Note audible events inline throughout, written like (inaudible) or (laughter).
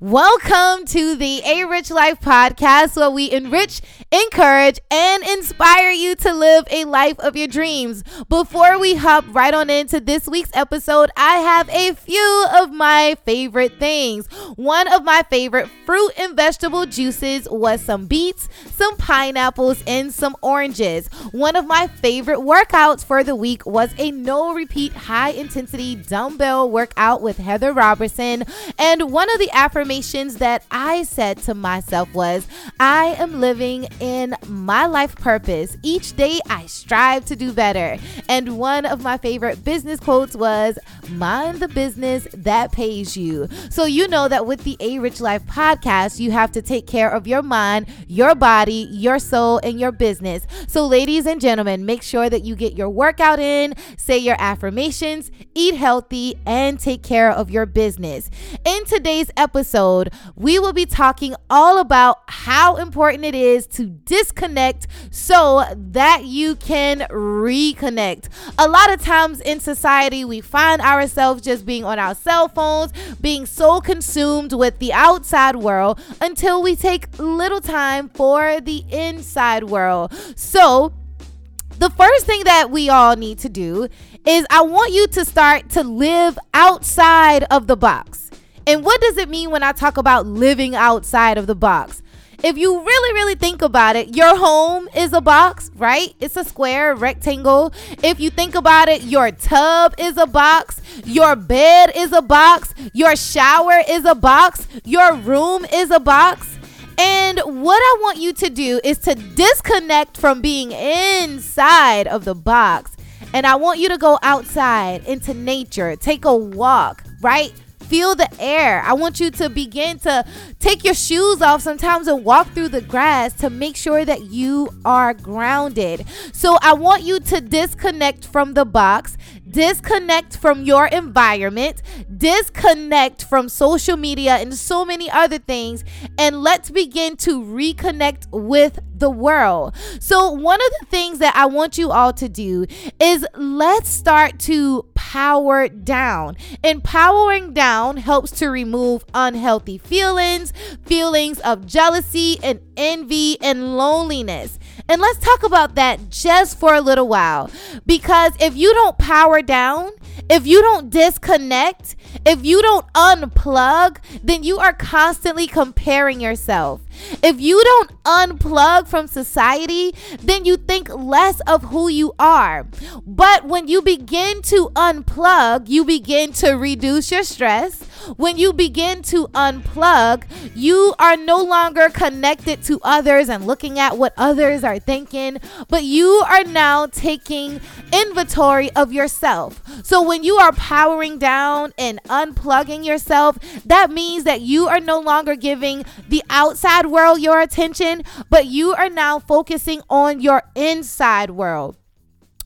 Welcome to the A Rich Life podcast, where we enrich, encourage, and inspire you to live a life of your dreams. Before we hop right on into this week's episode, I have a few of my favorite things. One of my favorite fruit and vegetable juices was some beets, some pineapples, and some oranges. One of my favorite workouts for the week was a no repeat high intensity dumbbell workout with Heather Robertson. And one of the affirmations affirmations that I said to myself was I am living in my life purpose. Each day I strive to do better. And one of my favorite business quotes was mind the business that pays you. So you know that with the A Rich Life podcast, you have to take care of your mind, your body, your soul, and your business. So, ladies and gentlemen, make sure that you get your workout in, say your affirmations, eat healthy, and take care of your business. In today's episode, episode, we will be talking all about how important it is to disconnect so that you can reconnect. A lot of times in society, we find ourselves just being on our cell phones, being so consumed with the outside world until we take little time for the inside world. So, the first thing that we all need to do is I want you to start to live outside of the box. And what does it mean when I talk about living outside of the box? If you really, really think about it, your home is a box, right? It's a square, rectangle. If you think about it, your tub is a box, your bed is a box, your shower is a box, your room is a box. And what I want you to do is to disconnect from being inside of the box. And I want you to go outside into nature, take a walk, right? Feel the air. I want you to begin to take your shoes off sometimes and walk through the grass to make sure that you are grounded. So I want you to disconnect from the box, disconnect from your environment, disconnect from social media and so many other things, and let's begin to reconnect with the world. So, one of the things that I want you all to do is let's start to power down. And powering down helps to remove unhealthy feelings, feelings of jealousy and envy and loneliness. And let's talk about that just for a little while. Because if you don't power down, if you don't disconnect, if you don't unplug, then you are constantly comparing yourself. If you don't unplug from society, then you think less of who you are. But when you begin to unplug, you begin to reduce your stress. When you begin to unplug, you are no longer connected to others and looking at what others are thinking, but you are now taking inventory of yourself. So when you are powering down and unplugging yourself, that means that you are no longer giving the outside outside world your attention, but you are now focusing on your inside world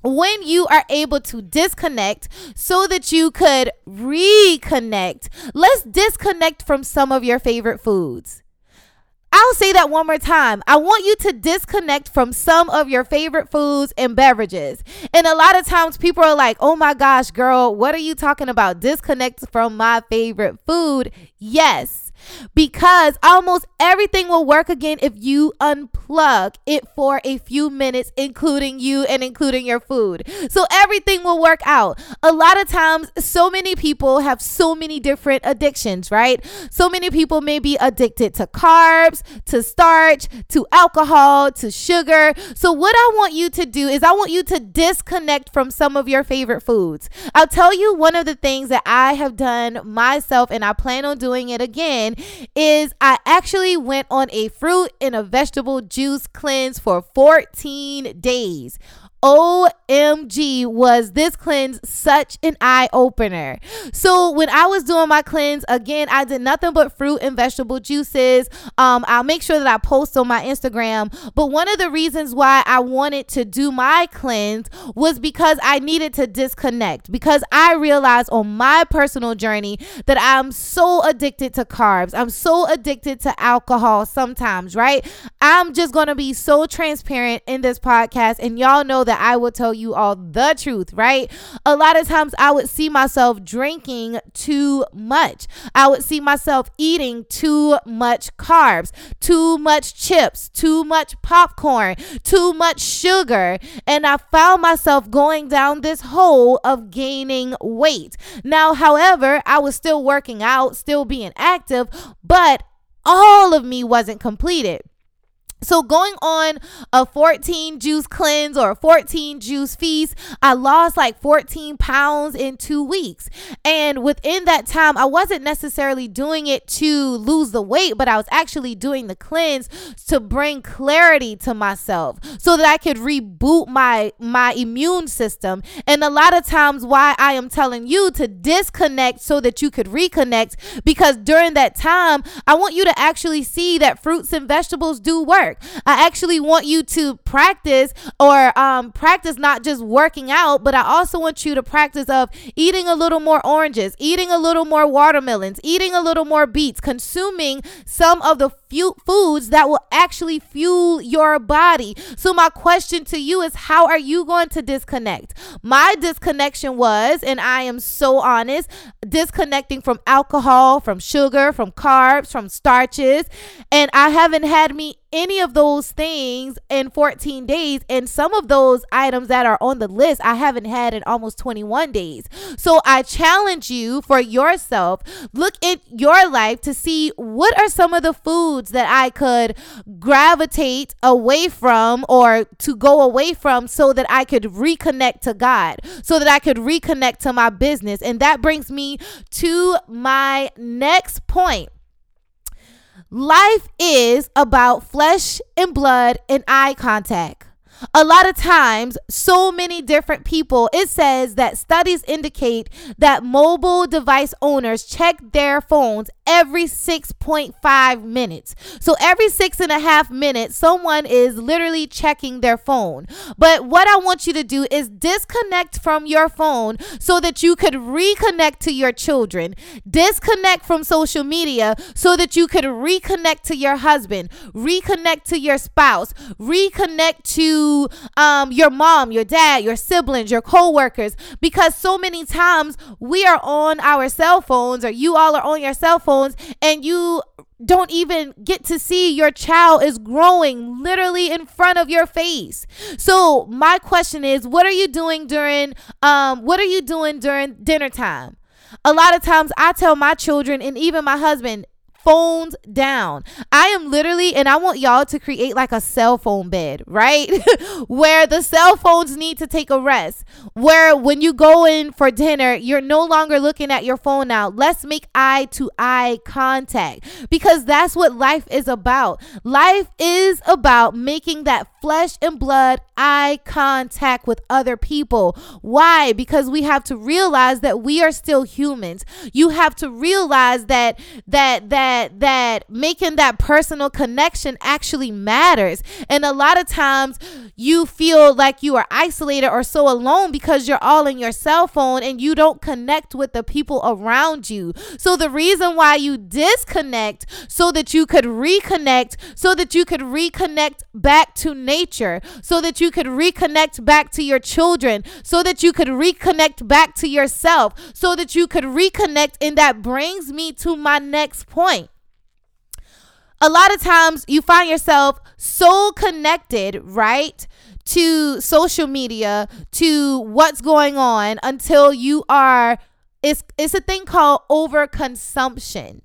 when you are able to disconnect so that you could reconnect, let's disconnect from some of your favorite foods. I'll say that one more time. I want you to disconnect from some of your favorite foods and beverages. And a lot of times people are like, oh my gosh, girl, what are you talking about? Disconnect from my favorite food. Yes because almost everything will work again if you unplug it for a few minutes, including you and including your food. So everything will work out. A lot of times, so many people have so many different addictions, right? So many people may be addicted to carbs, to starch, to alcohol, to sugar. So, what I want you to do is I want you to disconnect from some of your favorite foods. I'll tell you one of the things that I have done myself, and I plan on doing it again is I actually went on a fruit and a vegetable juice cleanse for 14 days. OMG, was this cleanse such an eye opener. So, when I was doing my cleanse, again, I did nothing but fruit and vegetable juices. Um, I'll make sure that I post on my Instagram. But one of the reasons why I wanted to do my cleanse was because I needed to disconnect, because I realized on my personal journey that I'm so addicted to carbs. I'm so addicted to alcohol sometimes, right? I'm just going to be so transparent in this podcast, and y'all know that that I will tell you all the truth, right? A lot of times I would see myself drinking too much. I would see myself eating too much carbs, too much chips, too much popcorn, too much sugar. And I found myself going down this hole of gaining weight. Now, however, I was still working out, still being active, but all of me wasn't completed. So going on a 14 juice cleanse or a 14 juice feast, I lost like 14 pounds in two weeks. And within that time, I wasn't necessarily doing it to lose the weight, but I was actually doing the cleanse to bring clarity to myself so that I could reboot my my immune system. And a lot of times why I am telling you to disconnect so that you could reconnect because during that time, I want you to actually see that fruits and vegetables do work work. I actually want you to practice or um, practice not just working out, but I also want you to practice of eating a little more oranges, eating a little more watermelons, eating a little more beets, consuming some of the few foods that will actually fuel your body. So my question to you is how are you going to disconnect? My disconnection was and I am so honest, disconnecting from alcohol, from sugar, from carbs, from starches, and I haven't had me any of those things in 14 days. And some of those items that are on the list, I haven't had in almost 21 days. So I challenge you for yourself, look at your life to see what are some of the foods that I could gravitate away from or to go away from so that I could reconnect to God, so that I could reconnect to my business. And that brings me to my next point Life is about flesh and blood and eye contact a lot of times, so many different people, it says that studies indicate that mobile device owners check their phones every 6.5 minutes. So every six and a half minutes, someone is literally checking their phone. But what I want you to do is disconnect from your phone so that you could reconnect to your children, disconnect from social media so that you could reconnect to your husband, reconnect to your spouse, reconnect to um, your mom, your dad, your siblings, your coworkers, because so many times we are on our cell phones or you all are on your cell phones and you don't even get to see your child is growing literally in front of your face. So my question is, what are you doing during um what are you doing during dinner time? A lot of times I tell my children and even my husband, phones down. I am literally, and I want y'all to create like a cell phone bed, right? (laughs) where the cell phones need to take a rest. Where when you go in for dinner, you're no longer looking at your phone now. Let's make eye to eye contact because that's what life is about. Life is about making that flesh and blood eye contact with other people. Why? Because we have to realize that we are still humans. You have to realize that that that that that making that personal connection actually matters. And a lot of times you feel like you are isolated or so alone because you're all in your cell phone and you don't connect with the people around you. So the reason why you disconnect so that you could reconnect, so that you could reconnect back to nature, so that you could reconnect back to your children, so that you could reconnect back to yourself, so that you could reconnect. And that brings me to my next point a lot of times you find yourself so connected, right? To social media, to what's going on until you are it's it's a thing called overconsumption.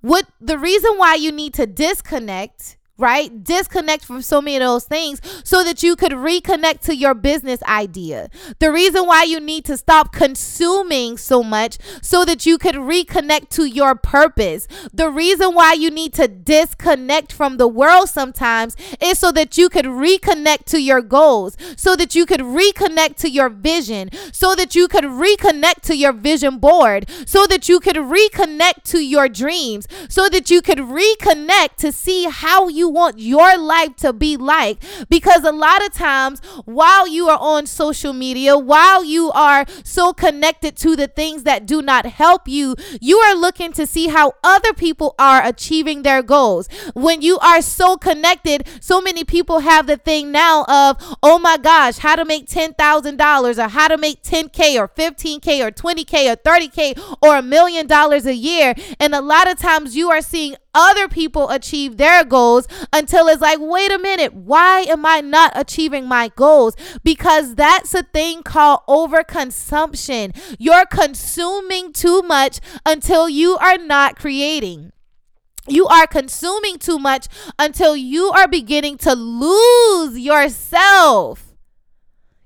What the reason why you need to disconnect right? Disconnect from so many of those things so that you could reconnect to your business idea. The reason why you need to stop consuming so much so that you could reconnect to your purpose. The reason why you need to disconnect from the world sometimes is so that you could reconnect to your goals, so that you could reconnect to your vision, so that you could reconnect to your vision board, so that you could reconnect to your dreams, so that you could reconnect to see how you want your life to be like. Because a lot of times, while you are on social media, while you are so connected to the things that do not help you, you are looking to see how other people are achieving their goals. When you are so connected, so many people have the thing now of, oh my gosh, how to make $10,000 or how to make 10K or 15K or 20K or 30K or a million dollars a year. And a lot of times you are seeing other people achieve their goals until it's like, wait a minute, why am I not achieving my goals? Because that's a thing called overconsumption. You're consuming too much until you are not creating. You are consuming too much until you are beginning to lose yourself.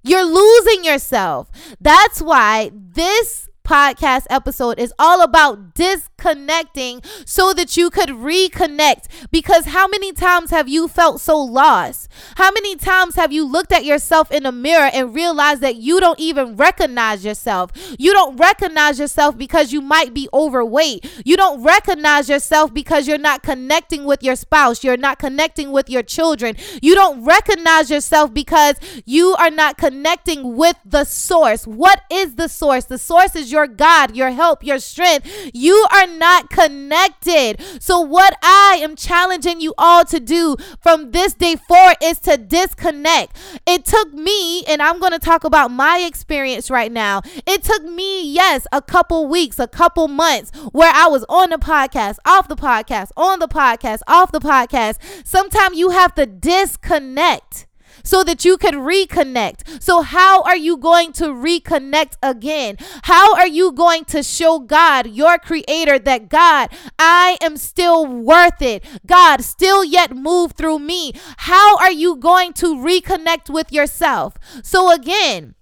You're losing yourself. That's why this podcast episode is all about disconnecting so that you could reconnect. Because how many times have you felt so lost? How many times have you looked at yourself in the mirror and realized that you don't even recognize yourself? You don't recognize yourself because you might be overweight. You don't recognize yourself because you're not connecting with your spouse. You're not connecting with your children. You don't recognize yourself because you are not connecting with the source. What is the source? The source is your God, your help, your strength. You are not connected. So, what I am challenging you all to do from this day forward is to disconnect. It took me, and I'm going to talk about my experience right now. It took me, yes, a couple weeks, a couple months where I was on the podcast, off the podcast, on the podcast, off the podcast. Sometimes you have to disconnect so that you could reconnect. So, how are you going to reconnect again? How are you going to show God, your creator, that God, I am still worth it? God, still yet move through me. How are you going to reconnect with yourself? So, again,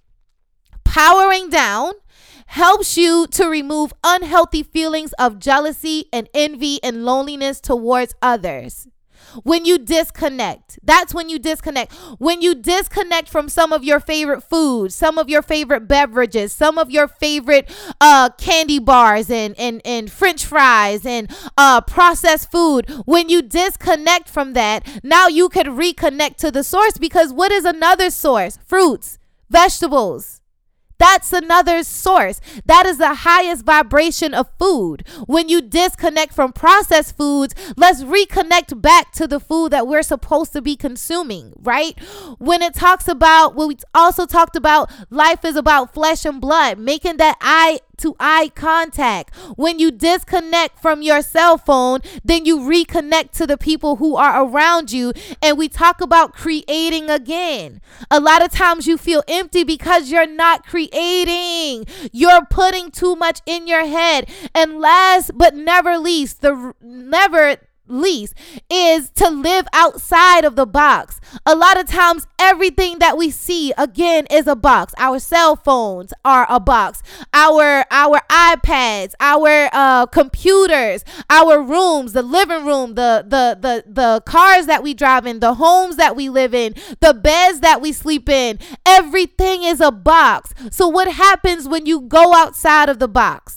powering down helps you to remove unhealthy feelings of jealousy and envy and loneliness towards others when you disconnect. That's when you disconnect. When you disconnect from some of your favorite foods, some of your favorite beverages, some of your favorite uh, candy bars and, and, and french fries and uh, processed food, when you disconnect from that, now you can reconnect to the source because what is another source? Fruits, vegetables that's another source. That is the highest vibration of food. When you disconnect from processed foods, let's reconnect back to the food that we're supposed to be consuming, right? When it talks about, well, we also talked about life is about flesh and blood, making that eye to eye contact. When you disconnect from your cell phone, then you reconnect to the people who are around you. And we talk about creating again. A lot of times you feel empty because you're not creating, you're putting too much in your head. And last but never least, the never least is to live outside of the box. A lot of times, everything that we see again is a box. Our cell phones are a box. Our our iPads, our uh, computers, our rooms, the living room, the the the the cars that we drive in, the homes that we live in, the beds that we sleep in. Everything is a box. So what happens when you go outside of the box?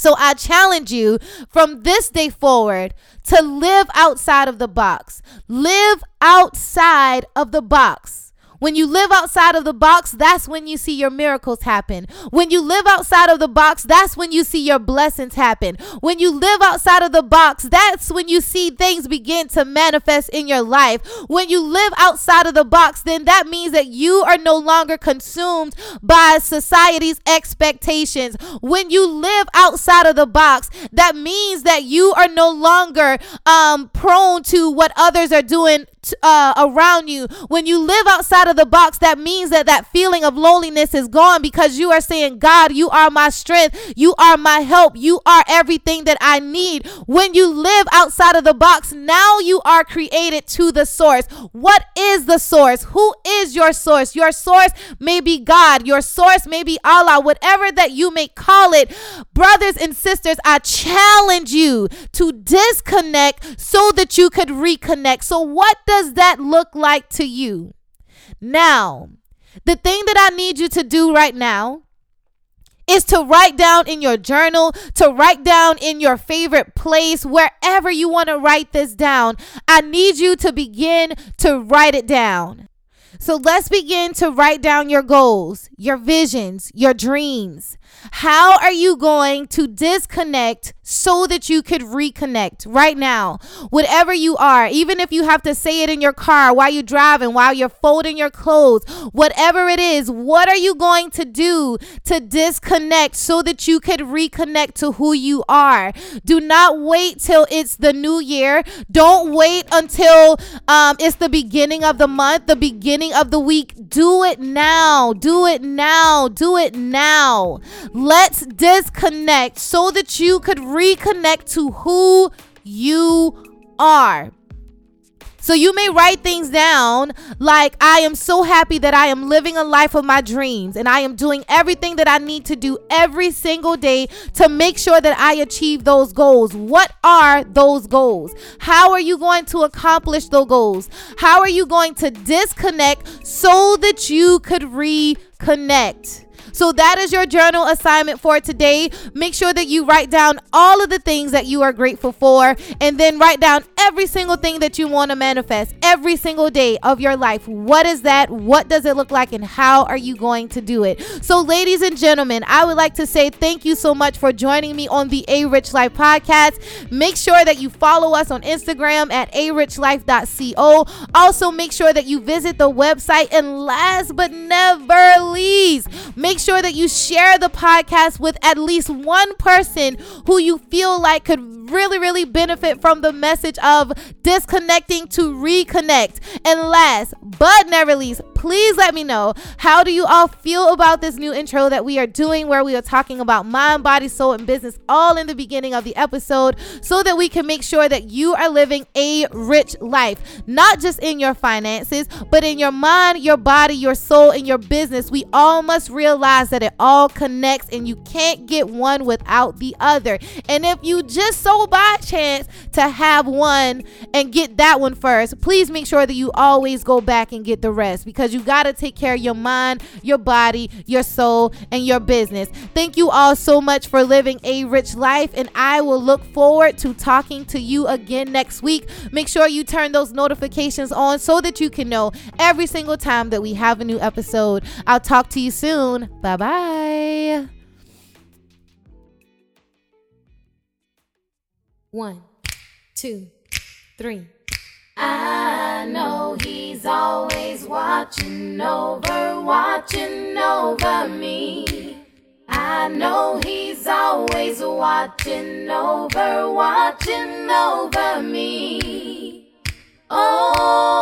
So I challenge you from this day forward to live outside of the box. Live outside of the box. When you live outside of the box, that's when you see your miracles happen. When you live outside of the box, that's when you see your blessings happen. When you live outside of the box, that's when you see things begin to manifest in your life. When you live outside of the box, then that means that you are no longer consumed by society's expectations. When you live outside of the box, that means that you are no longer um, prone to what others are doing uh, around you. When you live outside of the box, that means that that feeling of loneliness is gone because you are saying, God, you are my strength. You are my help. You are everything that I need. When you live outside of the box, now you are created to the source. What is the source? Who is your source? Your source may be God. Your source may be Allah, whatever that you may call it. Brothers and sisters, I challenge you to disconnect so that you could reconnect. So, what does that look like to you? Now, the thing that I need you to do right now is to write down in your journal, to write down in your favorite place, wherever you want to write this down. I need you to begin to write it down. So let's begin to write down your goals, your visions, your dreams. How are you going to disconnect so that you could reconnect right now? Whatever you are, even if you have to say it in your car while you're driving, while you're folding your clothes, whatever it is, what are you going to do to disconnect so that you could reconnect to who you are? Do not wait till it's the new year. Don't wait until um, it's the beginning of the month, the beginning of the week. Do it now. Do it now. Do it now. Let's disconnect so that you could reconnect to who you are. So you may write things down like, I am so happy that I am living a life of my dreams and I am doing everything that I need to do every single day to make sure that I achieve those goals. What are those goals? How are you going to accomplish those goals? How are you going to disconnect so that you could reconnect? So that is your journal assignment for today. Make sure that you write down all of the things that you are grateful for and then write down every single thing that you want to manifest every single day of your life. What is that? What does it look like? And how are you going to do it? So, ladies and gentlemen, I would like to say thank you so much for joining me on the A Rich Life podcast. Make sure that you follow us on Instagram at arichlife.co. Also, make sure that you visit the website. And last but never least, make sure that you share the podcast with at least one person who you feel like could really, really benefit from the message of disconnecting to reconnect. And last but never least, please let me know how do you all feel about this new intro that we are doing where we are talking about mind, body, soul, and business all in the beginning of the episode so that we can make sure that you are living a rich life, not just in your finances, but in your mind, your body, your soul, and your business. We all must realize that it all connects and you can't get one without the other. And if you just so by chance to have one and get that one first, please make sure that you always go back and get the rest because because you got to take care of your mind, your body, your soul, and your business. Thank you all so much for living a rich life, and I will look forward to talking to you again next week. Make sure you turn those notifications on so that you can know every single time that we have a new episode. I'll talk to you soon. Bye bye. One, two, three. I know he's always watching over, watching over me. I know he's always watching over, watching over me. Over